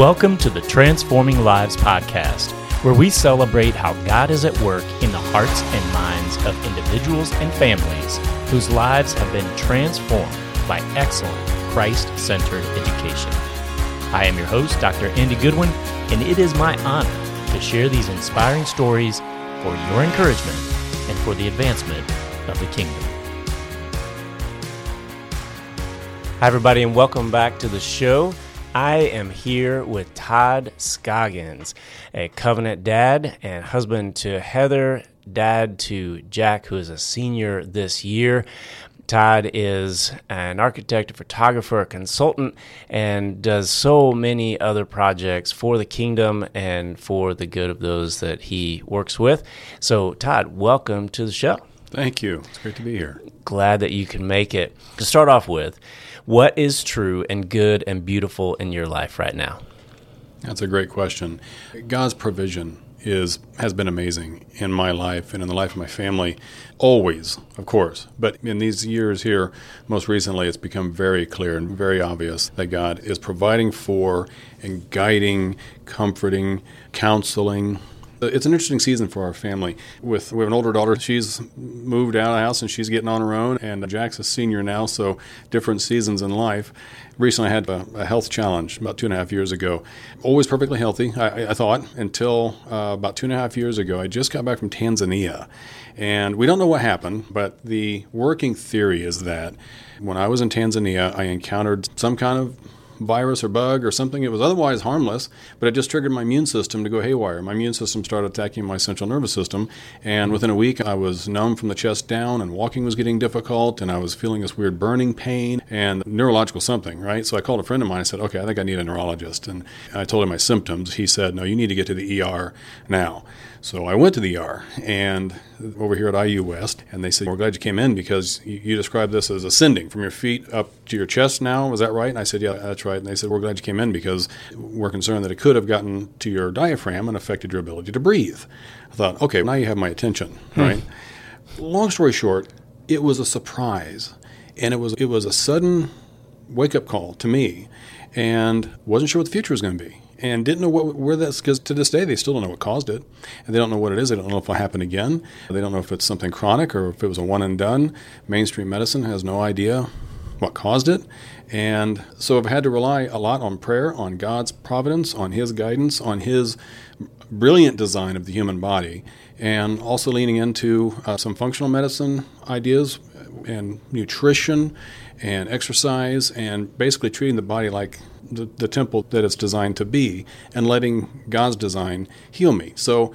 Welcome to the Transforming Lives podcast, where we celebrate how God is at work in the hearts and minds of individuals and families whose lives have been transformed by excellent Christ centered education. I am your host, Dr. Andy Goodwin, and it is my honor to share these inspiring stories for your encouragement and for the advancement of the kingdom. Hi, everybody, and welcome back to the show. I am here with Todd Scoggins, a covenant dad and husband to Heather, dad to Jack, who is a senior this year. Todd is an architect, a photographer, a consultant, and does so many other projects for the kingdom and for the good of those that he works with. So, Todd, welcome to the show. Thank you. It's great to be here. Glad that you can make it. To start off with, what is true and good and beautiful in your life right now? That's a great question. God's provision is has been amazing in my life and in the life of my family always of course but in these years here most recently it's become very clear and very obvious that God is providing for and guiding comforting counseling it's an interesting season for our family. With we have an older daughter, she's moved out of the house and she's getting on her own, and Jack's a senior now, so different seasons in life. Recently, I had a, a health challenge about two and a half years ago. Always perfectly healthy, I, I thought, until uh, about two and a half years ago. I just got back from Tanzania, and we don't know what happened, but the working theory is that when I was in Tanzania, I encountered some kind of virus or bug or something. It was otherwise harmless, but it just triggered my immune system to go haywire. My immune system started attacking my central nervous system, and within a week, I was numb from the chest down, and walking was getting difficult, and I was feeling this weird burning pain and neurological something, right? So I called a friend of mine. I said, "Okay, I think I need a neurologist," and I told him my symptoms. He said, "No, you need to get to the ER now." So I went to the ER and over here at IU West, and they said, We're glad you came in because you, you described this as ascending from your feet up to your chest now. Was that right? And I said, Yeah, that's right. And they said, We're glad you came in because we're concerned that it could have gotten to your diaphragm and affected your ability to breathe. I thought, Okay, now you have my attention, hmm. right? Long story short, it was a surprise. And it was it was a sudden wake up call to me and wasn't sure what the future was going to be and didn't know what, where that's because to this day they still don't know what caused it. And they don't know what it is. They don't know if it'll happen again. They don't know if it's something chronic or if it was a one and done. Mainstream medicine has no idea what caused it. And so i've had to rely a lot on prayer on god's providence on his guidance on his brilliant design of the human body and also leaning into uh, some functional medicine ideas and nutrition and exercise and basically treating the body like the, the temple that it's designed to be and letting God's design heal me. So,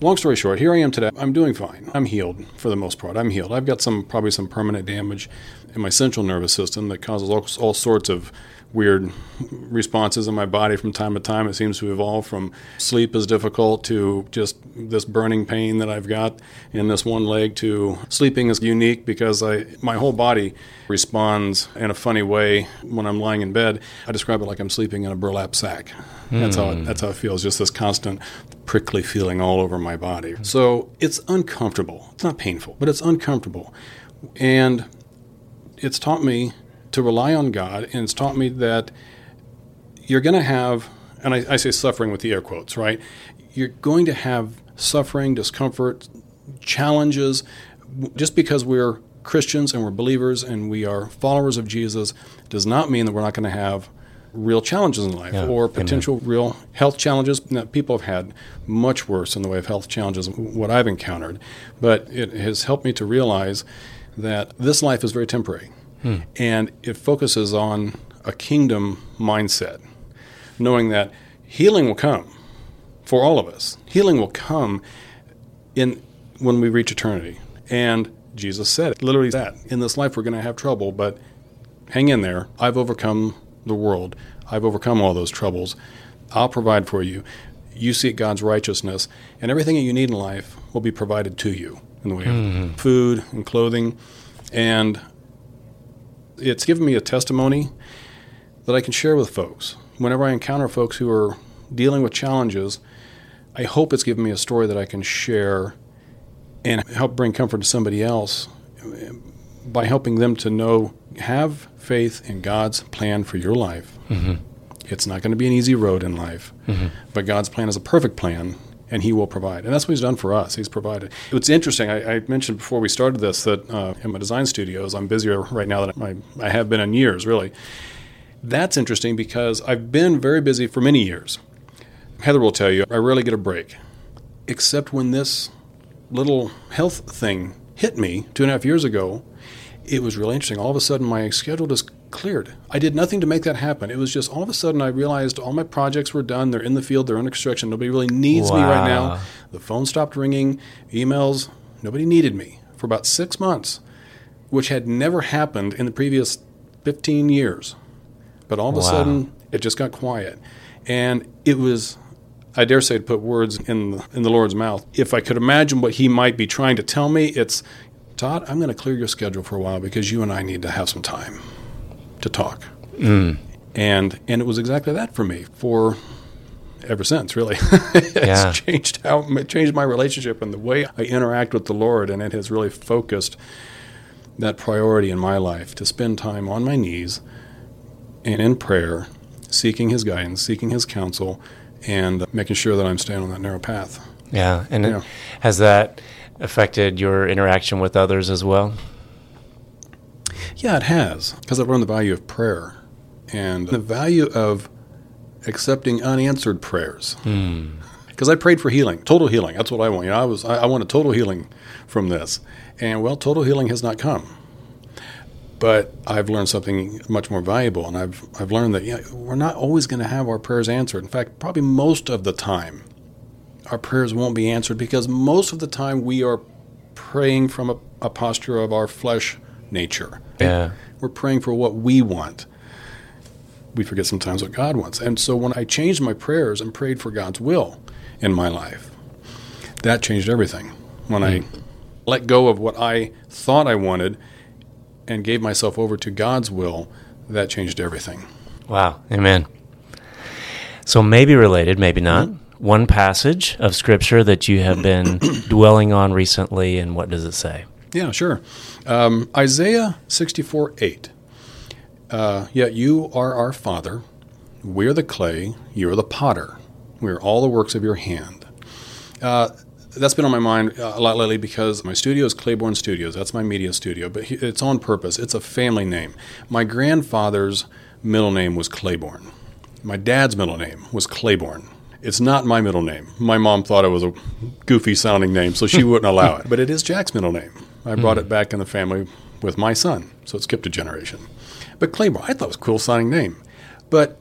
long story short, here I am today. I'm doing fine. I'm healed for the most part. I'm healed. I've got some probably some permanent damage in my central nervous system that causes all, all sorts of weird responses in my body from time to time. It seems to evolve from sleep is difficult to just this burning pain that I've got in this one leg to sleeping is unique because I my whole body responds in a funny way when I'm lying in bed. I describe it like I'm sleeping in a burlap sack. Mm. That's how it, hmm. that's how it feels. Just this constant prickly feeling all over my body. So it's uncomfortable. It's not painful, but it's uncomfortable, and it's taught me to rely on God, and it's taught me that you're going to have, and I, I say suffering with the air quotes, right? You're going to have suffering, discomfort, challenges. Just because we're Christians and we're believers and we are followers of Jesus does not mean that we're not going to have real challenges in life yeah, or potential amen. real health challenges. Now, people have had much worse in the way of health challenges what I've encountered, but it has helped me to realize that this life is very temporary. Hmm. And it focuses on a kingdom mindset, knowing that healing will come for all of us. Healing will come in when we reach eternity. And Jesus said it, literally that in this life we're going to have trouble, but hang in there. I've overcome the world. I've overcome all those troubles. I'll provide for you. You seek God's righteousness, and everything that you need in life will be provided to you in the way mm-hmm. of food and clothing. And it's given me a testimony that I can share with folks. Whenever I encounter folks who are dealing with challenges, I hope it's given me a story that I can share and help bring comfort to somebody else by helping them to know have faith in God's plan for your life. Mm-hmm. It's not going to be an easy road in life, but God's plan is a perfect plan, and He will provide. And that's what He's done for us. He's provided. It's interesting. I, I mentioned before we started this that uh, in my design studios, I'm busier right now than I, I have been in years, really. That's interesting because I've been very busy for many years. Heather will tell you, I rarely get a break, except when this little health thing hit me two and a half years ago. It was really interesting. All of a sudden, my schedule just cleared. I did nothing to make that happen. It was just all of a sudden I realized all my projects were done. They're in the field. They're under construction. Nobody really needs me right now. The phone stopped ringing, emails. Nobody needed me for about six months, which had never happened in the previous 15 years. But all of a Wow. sudden, it just got quiet. And it was, I dare say, to put words in the, in the Lord's mouth. If I could imagine what He might be trying to tell me, it's, Todd, I'm going to clear your schedule for a while because you and I need to have some time to talk. Mm. And and it was exactly that for me for ever since. Really, it's Yeah. changed how it changed my relationship and the way I interact with the Lord, and it has really focused that priority in my life to spend time on my knees and in prayer, seeking His guidance, seeking His counsel, and making sure that I'm staying on that narrow path. Yeah. And it- has that affected your interaction with others as well? Yeah, it has. Because I've learned the value of prayer and the value of accepting unanswered prayers. Hmm. Because I prayed for healing, total healing. That's what I want. You know, I was I, I want a total healing from this, and well, total healing has not come. But I've learned something much more valuable, and I've I've learned that yeah, we're not always going to have our prayers answered. In fact, probably most of the time, our prayers won't be answered because most of the time we are praying from a, a posture of our flesh nature. Yeah. We're praying for what we want. We forget sometimes what God wants. And so when I changed my prayers and prayed for God's will in my life, that changed everything. When I mm. let go of what I thought I wanted and gave myself over to God's will, that changed everything. Wow. Amen. So maybe related, maybe not. Mm-hmm. One passage of scripture that you have been dwelling on recently, and what does it say? Yeah, sure. Um, Isaiah 64 8. Uh, Yet you are our Father. We are the clay. You are the potter. We are all the works of your hand. Uh, that's been on my mind uh, a lot lately because my studio is Claiborne Studios. That's my media studio, but it's on purpose. It's a family name. My grandfather's middle name was Claiborne. My dad's middle name was Claiborne. It's not my middle name. My mom thought it was a goofy sounding name, so she wouldn't allow it. But it is Jack's middle name. I brought it back in the family with my son, so it skipped a generation. But Claiborne, I thought it was a cool sounding name. But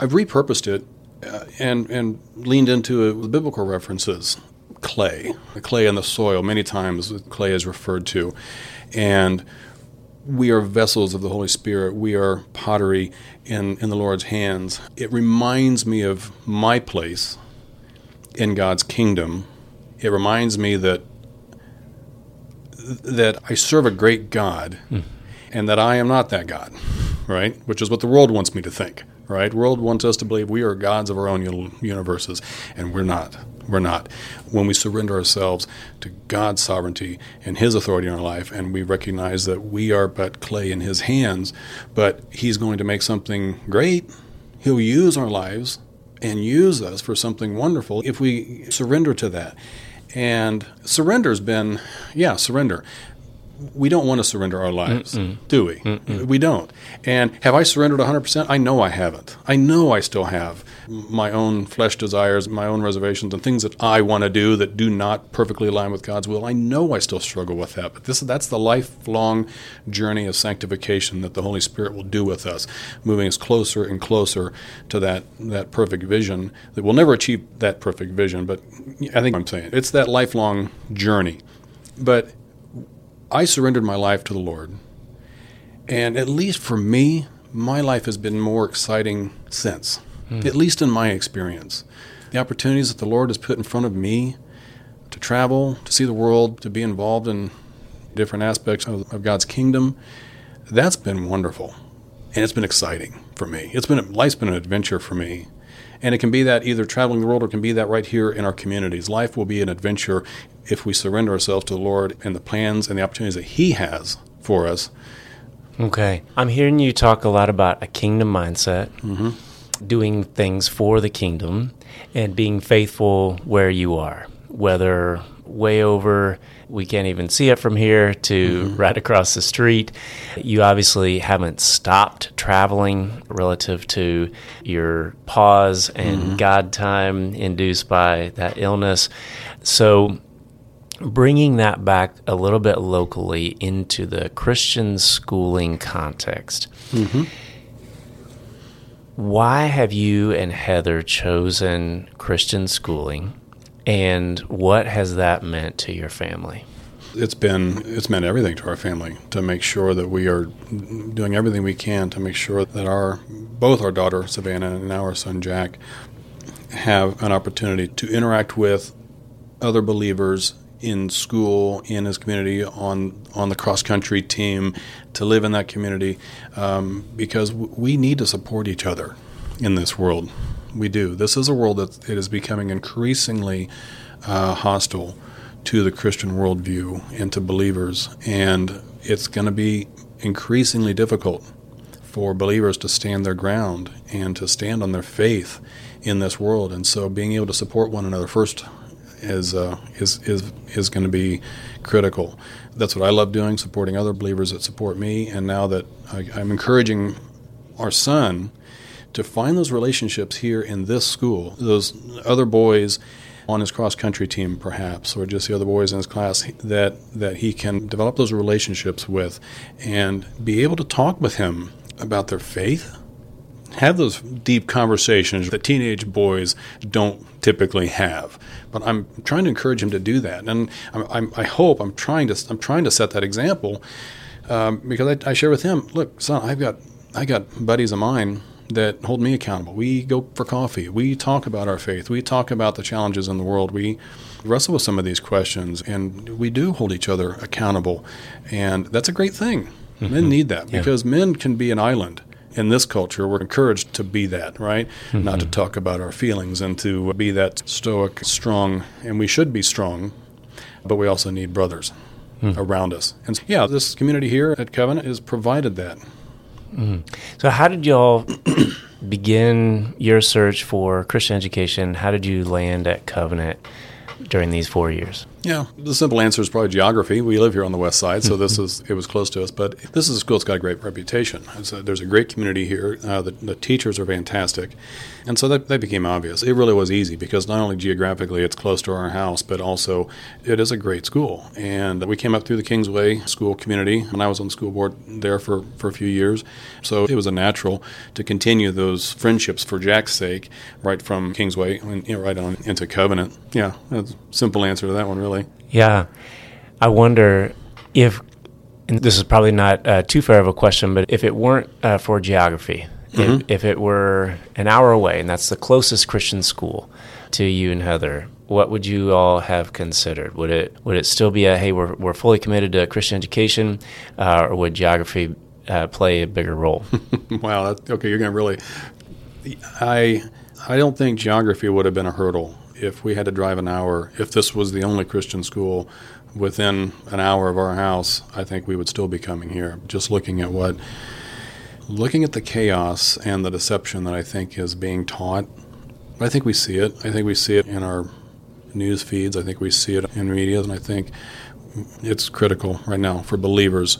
I've repurposed it uh, and and leaned into it with biblical references. Clay, the clay in the soil. Many times clay is referred to, and we are vessels of the Holy Spirit. We are pottery in in the Lord's hands. It reminds me of my place in God's kingdom. It reminds me that that I serve a great God hmm. and that I am not that God, right? Which is what the world wants me to think, right? World wants us to believe we are gods of our own uni- universes, and we're not. We're not. When we surrender ourselves to God's sovereignty and His authority in our life, and we recognize that we are but clay in His hands, but He's going to make something great, He'll use our lives and use us for something wonderful if we surrender to that. And surrender's been, yeah, surrender. We don't want to surrender our lives, do we? We don't. And have I surrendered 100%? I know I haven't. I know I still have my own flesh desires, my own reservations, and things that I want to do that do not perfectly align with God's will. I know I still struggle with that. But this that's the lifelong journey of sanctification that the Holy Spirit will do with us, moving us closer and closer to that that perfect vision. That we'll never achieve that perfect vision, but I think I'm saying it's that lifelong journey. But I surrendered my life to the Lord. And at least for me, my life has been more exciting since, hmm. at least in my experience. The opportunities that the Lord has put in front of me to travel, to see the world, to be involved in different aspects of, of God's kingdom, that's been wonderful. And it's been exciting for me. It's been life's been an adventure for me. And it can be that either traveling the world or it can be that right here in our communities. Life will be an adventure if we surrender ourselves to the Lord and the plans and the opportunities that He has for us. Okay. I'm hearing you talk a lot about a kingdom mindset. Mm-hmm. doing things for the kingdom and being faithful where you are, whether way over, we can't even see it from here, to mm-hmm. right across the street. You obviously haven't stopped traveling relative to your pause and mm-hmm. God time induced by that illness. So, bringing that back a little bit locally into the Christian schooling context. Mm-hmm. Why have you and Heather chosen Christian schooling, and what has that meant to your family? It's been it's meant everything to our family to make sure that we are doing everything we can to make sure that our both our daughter Savannah and our son Jack have an opportunity to interact with other believers in school, in his community, on on the cross country team, to live in that community, um, because we need to support each other in this world. We do. This is a world that it is becoming increasingly uh, hostile to the Christian worldview and to believers, and it's going to be increasingly difficult for believers to stand their ground and to stand on their faith in this world. And so, being able to support one another first is uh, is is is going to be critical. That's what I love doing, supporting other believers that support me. And now that I, I'm encouraging our son to find those relationships here in this school, those other boys on his cross country team, perhaps, or just the other boys in his class that that he can develop those relationships with, and be able to talk with him about their faith have those deep conversations that teenage boys don't typically have. But I'm trying to encourage him to do that, and I'm, I'm, i hope I'm trying to I'm trying to set that example um, because I, I, share with him, look, son, I've got I got buddies of mine that hold me accountable. We go for coffee. We talk about our faith. We talk about the challenges in the world. We wrestle with some of these questions, and we do hold each other accountable, and that's a great thing. Mm-hmm. Men need that yeah. because men can be an island in this culture, we're encouraged to be that, right? Mm-hmm. Not to talk about our feelings and to be that stoic, strong, and we should be strong, but we also need brothers mm-hmm. around us. And yeah, this community here at Covenant has provided that. Mm-hmm. So, how did y'all begin your search for Christian education? How did you land at Covenant during these four years? Yeah, the simple answer is probably geography. We live here on the west side, so this is it was close to us. But this is a school that's got a great reputation. A, there's a great community here. Uh, the, the, teachers are fantastic, and so that, that became obvious. It really was easy because not only geographically it's close to our house, but also it is a great school. And we came up through the Kingsway school community, and I was on the school board there for, for a few years. So it was a natural to continue those friendships for Jack's sake, right from Kingsway and you know, right on into Covenant. Yeah, simple answer to that one, really. Yeah. I wonder if, and this is probably not uh, too fair of a question, but if it weren't uh, for geography, mm-hmm. if, if, it were an hour away, and that's the closest Christian school to you and Heather, what would you all have considered? Would it would it still be a hey, we're we're fully committed to Christian education, uh, or would geography uh, play a bigger role? wow, okay, you're going to really. I I don't think geography would have been a hurdle if we had to drive an hour, if this was the only Christian school within an hour of our house, I think we would still be coming here. Just looking at what, looking at the chaos and the deception that I think is being taught, I think we see it. I think we see it in our news feeds. I think we see it in media, and I think it's critical right now for believers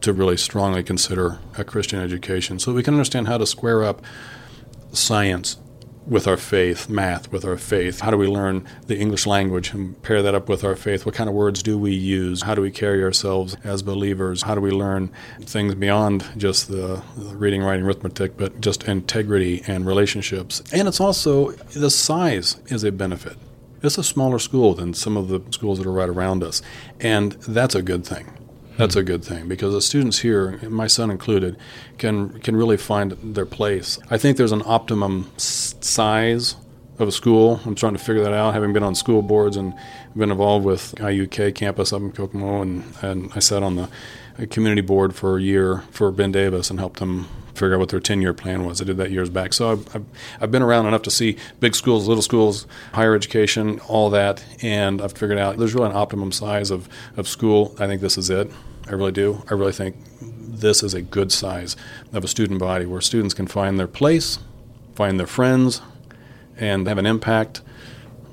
to really strongly consider a Christian education so we can understand how to square up science with our faith, math with our faith. How do we learn the English language and pair that up with our faith? What kind of words do we use? How do we carry ourselves as believers? How do we learn things beyond just the, reading, writing, arithmetic, but just integrity and relationships? And it's also the size is a benefit. It's a smaller school than some of the schools that are right around us, and that's a good thing. That's a good thing because the students here, my son included, can can really find their place. I think there's an optimum size of a school. I'm trying to figure that out, having been on school boards and been involved with IUK campus up in Kokomo, and, and I sat on the uh, community board for a year for Ben Davis and helped them figure out what their 10 year plan was. I did that years back. So I've, I've, I've, been around enough to see big schools, little schools, higher education, all that. And I've figured out there's really an optimum size of, of school. I think this is it. I really do. I really think this is a good size of a student body where students can find their place find their friends, and have an impact,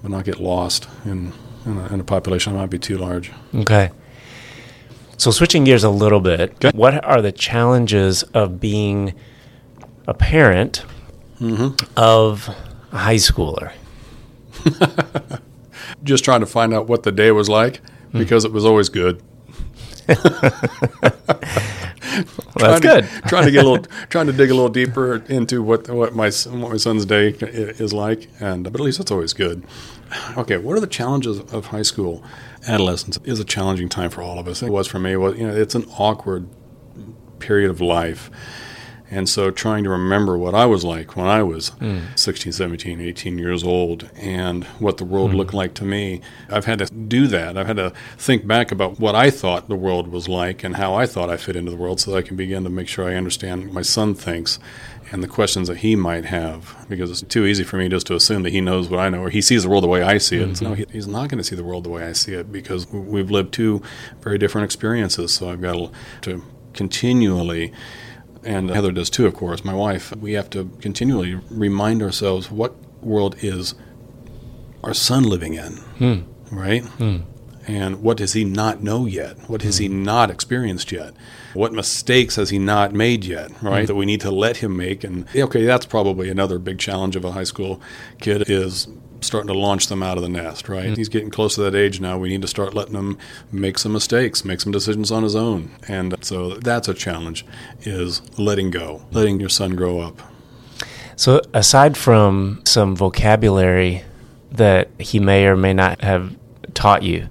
but not get lost in, in, a, in a population that might be too large. Okay. So switching gears a little bit, what are the challenges of being a parent mm-hmm. of a high schooler? Just trying to find out what the day was like hmm. because it was always good. Well, that's trying to- good. trying to get a little, trying to dig a little deeper into what what my what my son's day is like, and but at least it's always good. Okay, what are the challenges of high school? Adolescence is a challenging time for all of us. It was for me. Well, you know, it's an awkward period of life. And so trying to remember what I was like when I was hmm. 16, 17, 18 years old and what the world looked hmm. like to me, I've had to do that. I've had to think back about what I thought the world was like and how I thought I fit into the world so that I can begin to make sure I understand what my son thinks and the questions that he might have because it's too easy for me just to assume that he knows what I know or he sees the world the way I see it. So no, he, he's not going to see the world the way I see it because we've lived two very different experiences. So I've got to continually and Heather does too, of course, my wife, we have to continually remind ourselves what world is our son living in, hmm. right? Hmm. And what does he not know yet? What has he hmm. not experienced yet? What mistakes has he not made yet, right? That we need to let him make. And okay, that's probably another big challenge of a high school kid is starting to launch them out of the nest, right? Mm-hmm. He's getting close to that age now. We need to start letting him make some mistakes, make some decisions on his own. And so that's a challenge is letting go, letting your son grow up. So, aside from some vocabulary that he may or may not have taught you,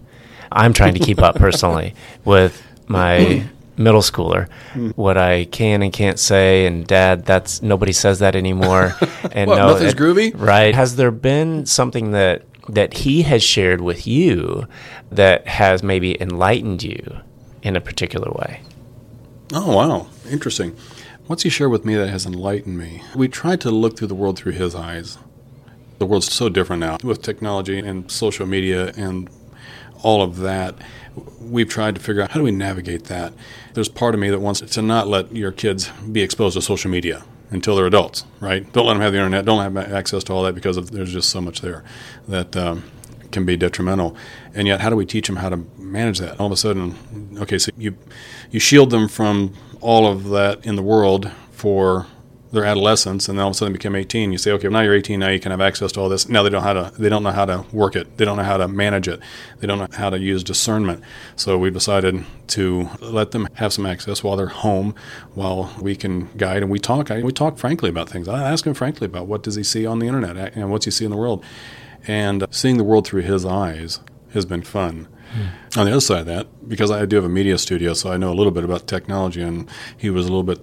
I'm trying to keep up personally with my middle schooler hmm. what I can and can't say. And Dad, that's nobody says that anymore. And What, no, nothing's it- groovy? right? Has there been something that that he has shared with you that has maybe enlightened you in a particular way? Oh, wow. Interesting. What's he shared with me that has enlightened me? We tried to look through the world through his eyes. The world's so different now with technology and social media and all of that. We've tried to figure out how do we navigate that. There's part of me that wants to not let your kids be exposed to social media until they're adults, right? Don't let them have the internet. Don't have access to all that because of, there's just so much there that um, can be detrimental. And yet, how do we teach them how to manage that? All of a sudden, okay, so you you shield them from all of that in the world for their adolescence, and then all of a sudden become 18. You say, okay, now you're 18. Now you can have access to all this. Now they don't know how to they don't know how to work it. They don't know how to manage it. They don't know how to use discernment. So we've decided to let them have some access while they're home, while we can guide and we talk. I, we talk frankly about things. I ask him frankly about what does he see on the internet and what's he see in the world, and seeing the world through his eyes has been fun. Hmm. On the other side of that, because I do have a media studio, so I know a little bit about technology, and he was a little bit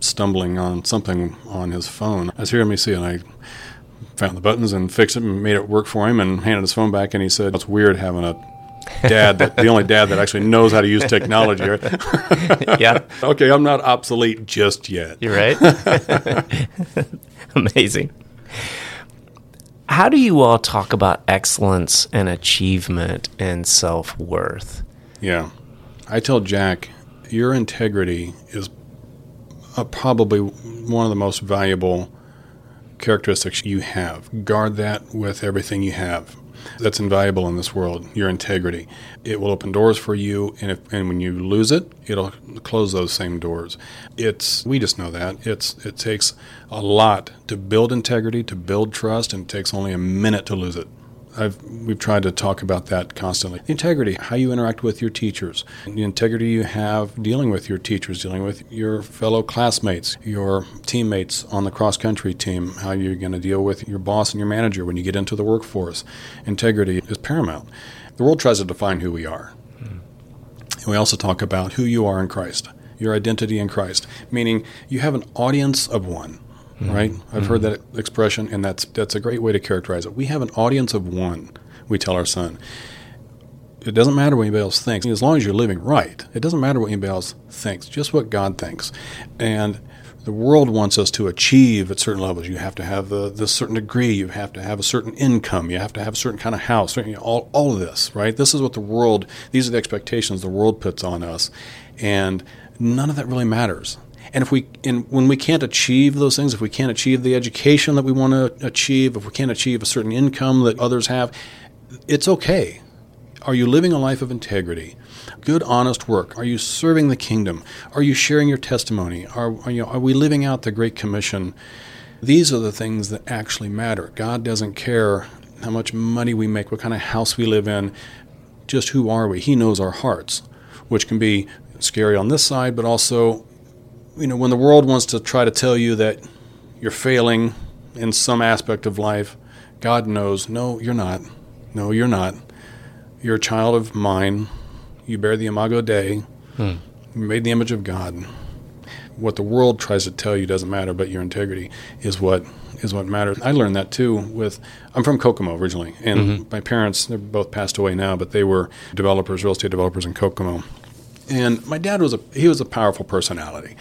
stumbling on something on his phone. I was hearing me see, it, and I found the buttons and fixed it and made it work for him, and handed his phone back, and he said, "It's weird having a dad, that, the only dad that actually knows how to use technology." Yeah, okay, I'm not obsolete just yet. you're right. Amazing. How do you all talk about excellence and achievement and self worth? Yeah. I tell Jack, your integrity is uh, probably one of the most valuable characteristics you have. Guard that with everything you have. That's invaluable in this world, your integrity. It will open doors for you, and, if, and when you lose it, it'll close those same doors. It's we just know that it's it takes a lot to build integrity, to build trust, and it takes only a minute to lose it. I've, we've tried to talk about that constantly. Integrity, how you interact with your teachers, the integrity you have dealing with your teachers, dealing with your fellow classmates, your teammates on the cross country team, how you're going to deal with your boss and your manager when you get into the workforce. Integrity is paramount. The world tries to define who we are. And we also talk about who you are in Christ, your identity in Christ, meaning you have an audience of one Mm-hmm. right? I've mm-hmm. heard that expression, and that's that's a great way to characterize it. We have an audience of one. We tell our son. It doesn't matter what anybody else thinks, as long as you're living right. It doesn't matter what anybody else thinks, just what God thinks. And the world wants us to achieve at certain levels. You have to have a, this certain degree. You have to have a certain income. You have to have a certain kind of house. You know, all, all of this, right? This is what the world, these are the expectations the world puts on us. And none of that really matters. And if we, and when we can't achieve those things, if we can't achieve the education that we want to achieve, if we can't achieve a certain income that others have, it's okay. Are you living a life of integrity? Good, honest work? Are you serving the kingdom? Are you sharing your testimony? Are, are, you are we living out the Great Commission? These are the things that actually matter. God doesn't care how much money we make, what kind of house we live in, just who are we? He knows our hearts, which can be scary on this side, but also, you know, when the world wants to try to tell you that you're failing in some aspect of life, God knows, no, you're not. No, you're not. You're a child of mine. You bear the imago Dei. Hmm. You made the image of God. What the world tries to tell you doesn't matter, but your integrity is what is what matters. I learned that too with I'm from Kokomo originally, and mm-hmm. my parents they're both passed away now, but they were developers, real estate developers in Kokomo. And my dad was a he was a powerful personality,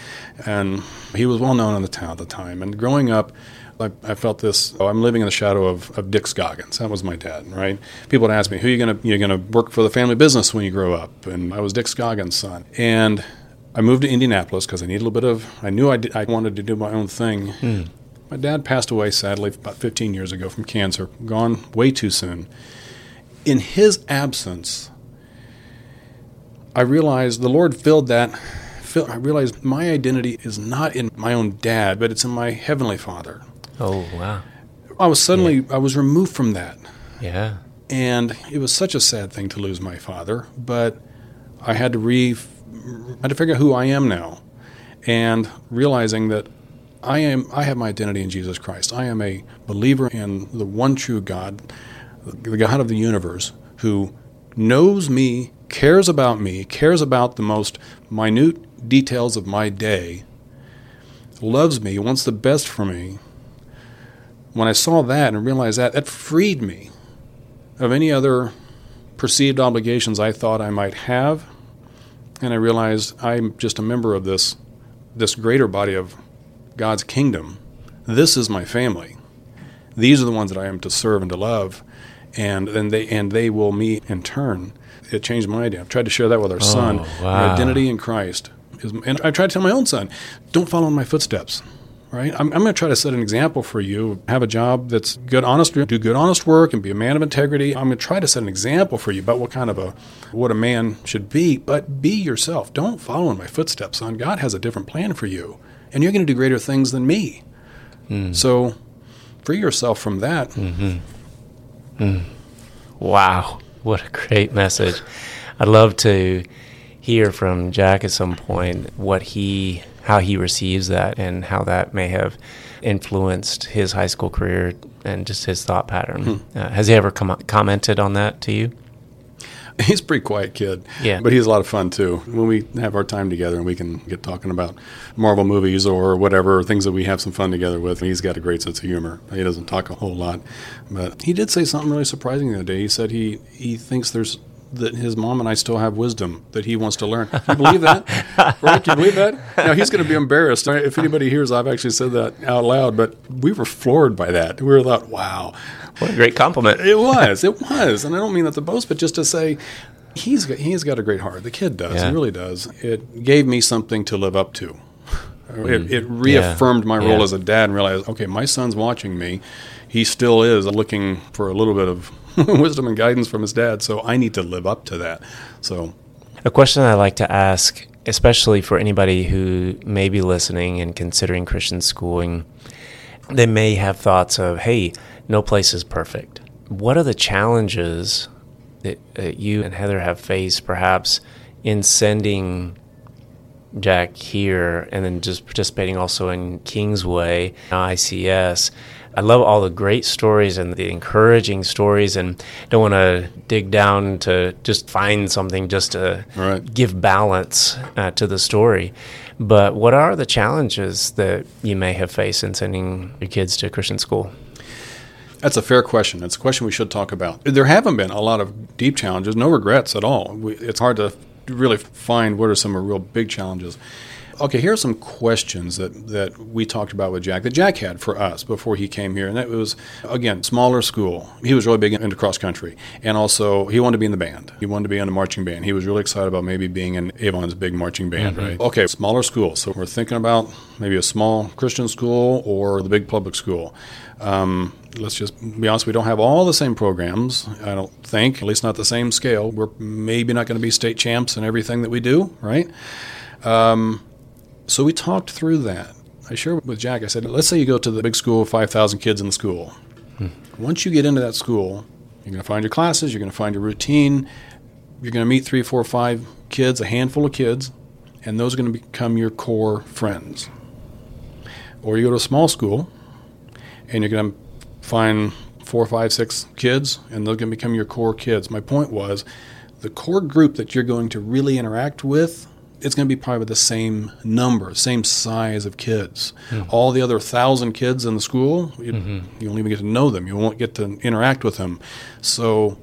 and he was well known in the town at the time. And growing up, I, I, felt this. Oh, I'm living in the shadow of, of Dick Scoggins. That was my dad, right? People would ask me, "Who are you gonna you're gonna work for the family business when you grow up?" And I was Dick Scoggins' son. And I moved to Indianapolis because I needed a little bit of. I knew I, did, I wanted to do my own thing. Mm. My dad passed away sadly about 15 years ago from cancer, gone way too soon. In his absence, I realized the Lord filled that. I realized my identity is not in my own dad, but it's in my heavenly Father. Oh wow! I was suddenly yeah. I was removed from that. Yeah. And it was such a sad thing to lose my father, but I had to re I had to figure out who I am now, and realizing that I am I have my identity in Jesus Christ. I am a believer in the one true God, the God of the universe, who knows me, cares about me, cares about the most minute details of my day, loves me, wants the best for me. When I saw that and realized that, that freed me of any other perceived obligations I thought I might have. And I realized I'm just a member of this this greater body of God's kingdom. This is my family. These are the ones that I am to serve and to love, and then they and they will meet in turn. It changed my idea. I've tried to share that with our oh, son. Wow. identity in Christ is, and I tried to tell my own son, don't follow in my footsteps. Right? I'm, I'm going to try to set an example for you. Have a job that's good, honest, do good, honest work, and be a man of integrity. I'm going to try to set an example for you about what kind of a what a man should be. But be yourself. Don't follow in my footsteps, son. God has a different plan for you and you're going to do greater things than me. Mm. So free yourself from that. Mm-hmm. Mm. Wow, what a great message. I'd love to hear from Jack at some point what he how he receives that and how that may have influenced his high school career and just his thought pattern. Hmm. Uh, has he ever com- commented on that to you? He's a pretty quiet kid. Yeah. But he's a lot of fun too. When we have our time together and we can get talking about Marvel movies or whatever, things that we have some fun together with, he's got a great sense of humor. He doesn't talk a whole lot. But he did say something really surprising the other day. He said he, he thinks there's that his mom and I still have wisdom that he wants to learn. Can you believe that? right? Can you believe that? Now he's going to be embarrassed if anybody hears I've actually said that out loud. But we were floored by that. We were thought, wow, what a great compliment. It was. It was. And I don't mean that to boast, but just to say, he's got, he's got a great heart. The kid does. Yeah. He really does. It gave me something to live up to. Mm. It, it, reaffirmed yeah. my role yeah. as a dad and realized, okay, my son's watching me. He still is looking for a little bit of wisdom and guidance from his dad. So I need to live up to that. So, a question I like to ask, especially for anybody who may be listening and considering Christian schooling, they may have thoughts of, hey, no place is perfect. What are the challenges that, that you and Heather have faced, perhaps, in sending Jack here and then just participating also in Kingsway, ICS? I love all the great stories and the encouraging stories, and don't want to dig down to just find something just to right. give balance uh, to the story. But what are the challenges that you may have faced in sending your kids to Christian school? That's a fair question. It's a question we should talk about. There haven't been a lot of deep challenges, no regrets at all. We, it's hard to really find what are some real big challenges. Okay, here are some questions that, that we talked about with Jack that Jack had for us before he came here. And that was, again, smaller school. He was really big into cross country. And also, he wanted to be in the band. He wanted to be in the marching band. He was really excited about maybe being in Avon's big marching band, right? Okay, smaller school. So we're thinking about maybe a small Christian school or the big public school. Um, let's just be honest, we don't have all the same programs, I don't think, at least not the same scale. We're maybe not going to be state champs in everything that we do, right? Um, so we talked through that. I shared with Jack, I said, let's say you go to the big school, 5,000 kids in the school. Hmm. Once you get into that school, you're going to find your classes, you're going to find your routine, you're going to meet three, four, five kids, a handful of kids, and those are going to become your core friends. Or you go to a small school, and you're going to find four, five, six kids, and they're going to become your core kids. My point was the core group that you're going to really interact with it's going to be probably the same number, same size of kids. Mm-hmm. All the other thousand kids in the school, you, mm-hmm. you won't even get to know them. You won't get to interact with them. So,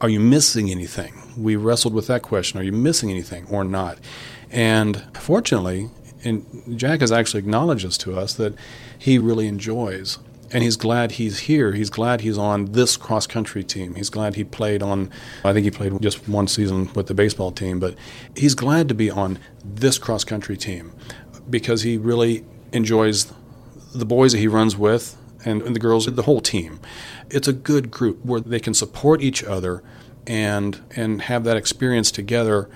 are you missing anything? We wrestled with that question: Are you missing anything or not? And fortunately, and Jack has actually acknowledged this to us that he really enjoys and he's glad he's here. He's glad he's on this cross country team. He's glad he played on, I think he played just one season with the baseball team, but he's glad to be on this cross country team because he really enjoys the boys that he runs with and, and the girls, the whole team. It's a good group where they can support each other and and have that experience together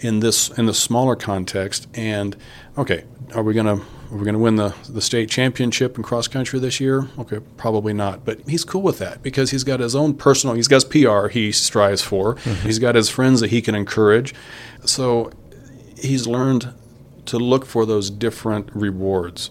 in this in the smaller context. And okay, are we going to are we going to win the, the state championship in cross country this year? Okay, probably not. But he's cool with that because he's got his own personal, he's got his PR he strives for, mm-hmm. he's got his friends that he can encourage. So he's learned to look for those different rewards.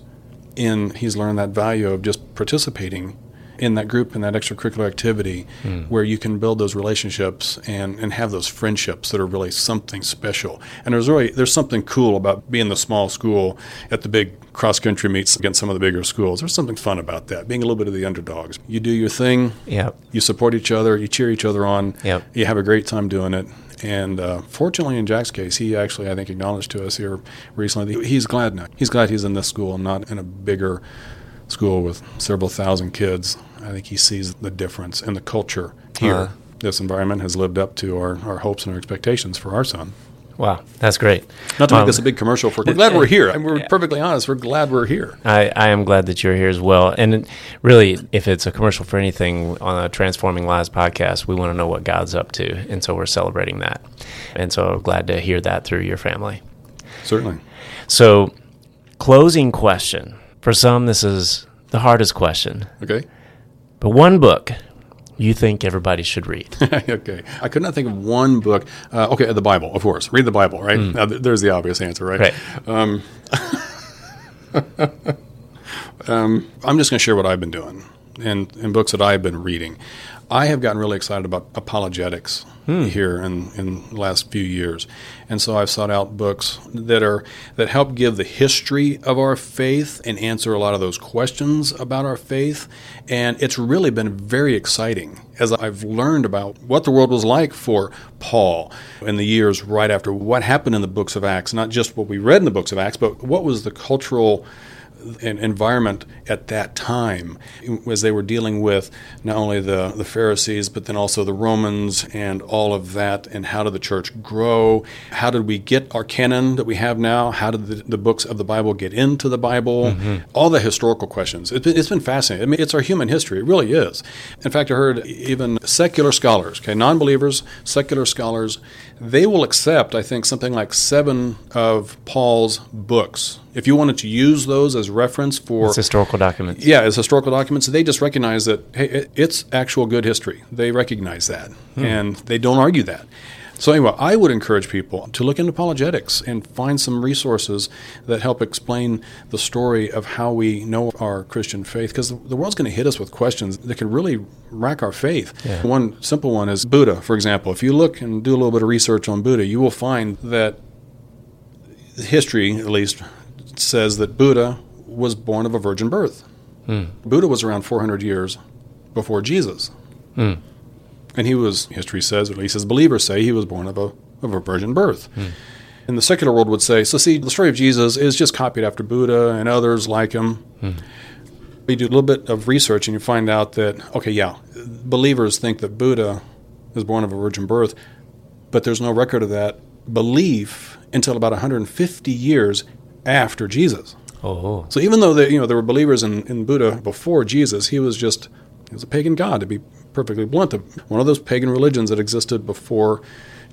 In he's learned that value of just participating in that group and that extracurricular activity mm. where you can build those relationships and, and have those friendships that are really something special. And there's really there's something cool about being the small school at the big cross country meets against some of the bigger schools. There's something fun about that, being a little bit of the underdogs. You do your thing. Yep. You support each other. You cheer each other on. Yep. You have a great time doing it. And uh, fortunately, in Jack's case, he actually, I think, acknowledged to us here recently that he's glad now. He's glad he's in this school and not in a bigger school with several thousand kids. I think he sees the difference in the culture here. Uh, this environment has lived up to our, our hopes and our expectations for our son. Wow, that's great. Not to make um, this a big commercial for. We're glad we're here. I mean, we're perfectly honest. We're glad we're here. I, I am glad that you're here as well. And really, if it's a commercial for anything on a Transforming Lives podcast, we want to know what God's up to, and so we're celebrating that. And so glad to hear that through your family. Certainly. So, closing question for some. This is the hardest question. Okay. But one book you think everybody should read? okay. I could not think of one book. Uh, okay, the Bible, of course. Read the Bible, right? Mm. Th- there's the obvious answer, right? Right. Um, um, I'm just going to share what I've been doing and, and books that I've been reading. I have gotten really excited about apologetics hmm. here in, in the last few years. And so I've sought out books that are that help give the history of our faith and answer a lot of those questions about our faith. And it's really been very exciting as I've learned about what the world was like for Paul in the years right after what happened in the books of Acts, not just what we read in the books of Acts, but what was the cultural environment at that time as they were dealing with not only the, the Pharisees, but then also the Romans and all of that. And how did the church grow? How did we get our canon that we have now? How did the, the books of the Bible get into the Bible? Mm-hmm. All the historical questions. It's been, it's been fascinating. I mean, it's our human history. It really is. In fact, I heard even secular scholars, okay, non believers, secular scholars, they will accept, I think, something like seven of Paul's books. If you wanted to use those as reference for it's historical documents, yeah, as historical documents, they just recognize that hey, it's actual good history. They recognize that, hmm. and they don't argue that. So, anyway, I would encourage people to look into apologetics and find some resources that help explain the story of how we know our Christian faith, because the world's going to hit us with questions that can really rack our faith. Yeah. One simple one is Buddha, for example. If you look and do a little bit of research on Buddha, you will find that history, at least, says that Buddha was born of a virgin birth. Mm. Buddha was around 400 years before Jesus. Mm. And he was, history says, or at least as believers say, he was born of a, of a virgin birth. Hmm. And the secular world would say, so see, the story of Jesus is just copied after Buddha and others like him. Hmm. You do a little bit of research and you find out that, okay, yeah, believers think that Buddha was born of a virgin birth, but there's no record of that belief until about 150 years after Jesus. Oh, So even though they, you know there were believers in, in Buddha before Jesus, he was just he was a pagan god to be perfectly blunt. One of those pagan religions that existed before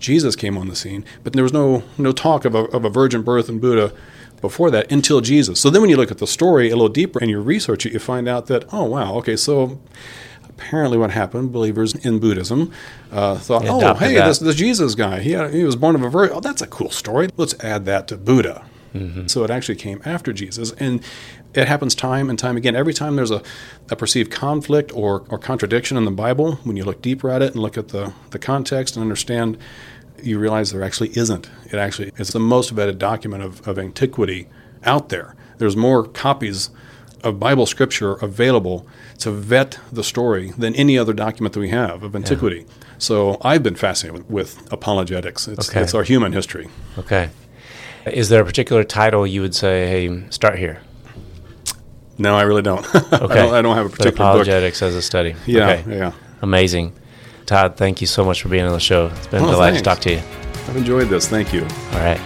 Jesus came on the scene. But there was no no talk of a, of a virgin birth in Buddha before that until Jesus. So then when you look at the story a little deeper and you research it, you find out that oh wow okay so. Apparently, what happened? Believers in Buddhism uh, thought, "Oh, hey, this, this Jesus guy, he, had, he was born of a virgin. Oh, that's a cool story. Let's add that to Buddha." Mm-hmm. So it actually came after Jesus. And it happens time and time again. Every time there's a, a perceived conflict or, or contradiction in the Bible, when you look deeper at it and look at the, the context and understand, you realize there actually isn't. It actually is the most vetted document of, of antiquity out there. There's more copies of Bible scripture available to vet the story than any other document that we have of antiquity. So I've been fascinated with, with apologetics. It's, Okay. it's our human history. okay. Is there a particular title you would say, hey, start here? No, I really don't. I, Okay. don't I don't have a But particular book. apologetics as a study. Yeah, Okay. yeah. Amazing. Todd, thank you so much for being on the show. It's been a Oh, delight to talk to you. I've enjoyed this. Thank you. All right.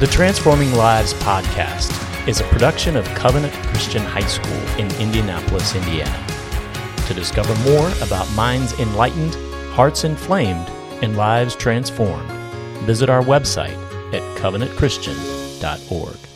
The Transforming Lives podcast is a production of Covenant Christian High School in Indianapolis, Indiana. To discover more about minds enlightened, hearts inflamed, and lives transformed, visit our website at covenantchristian.org.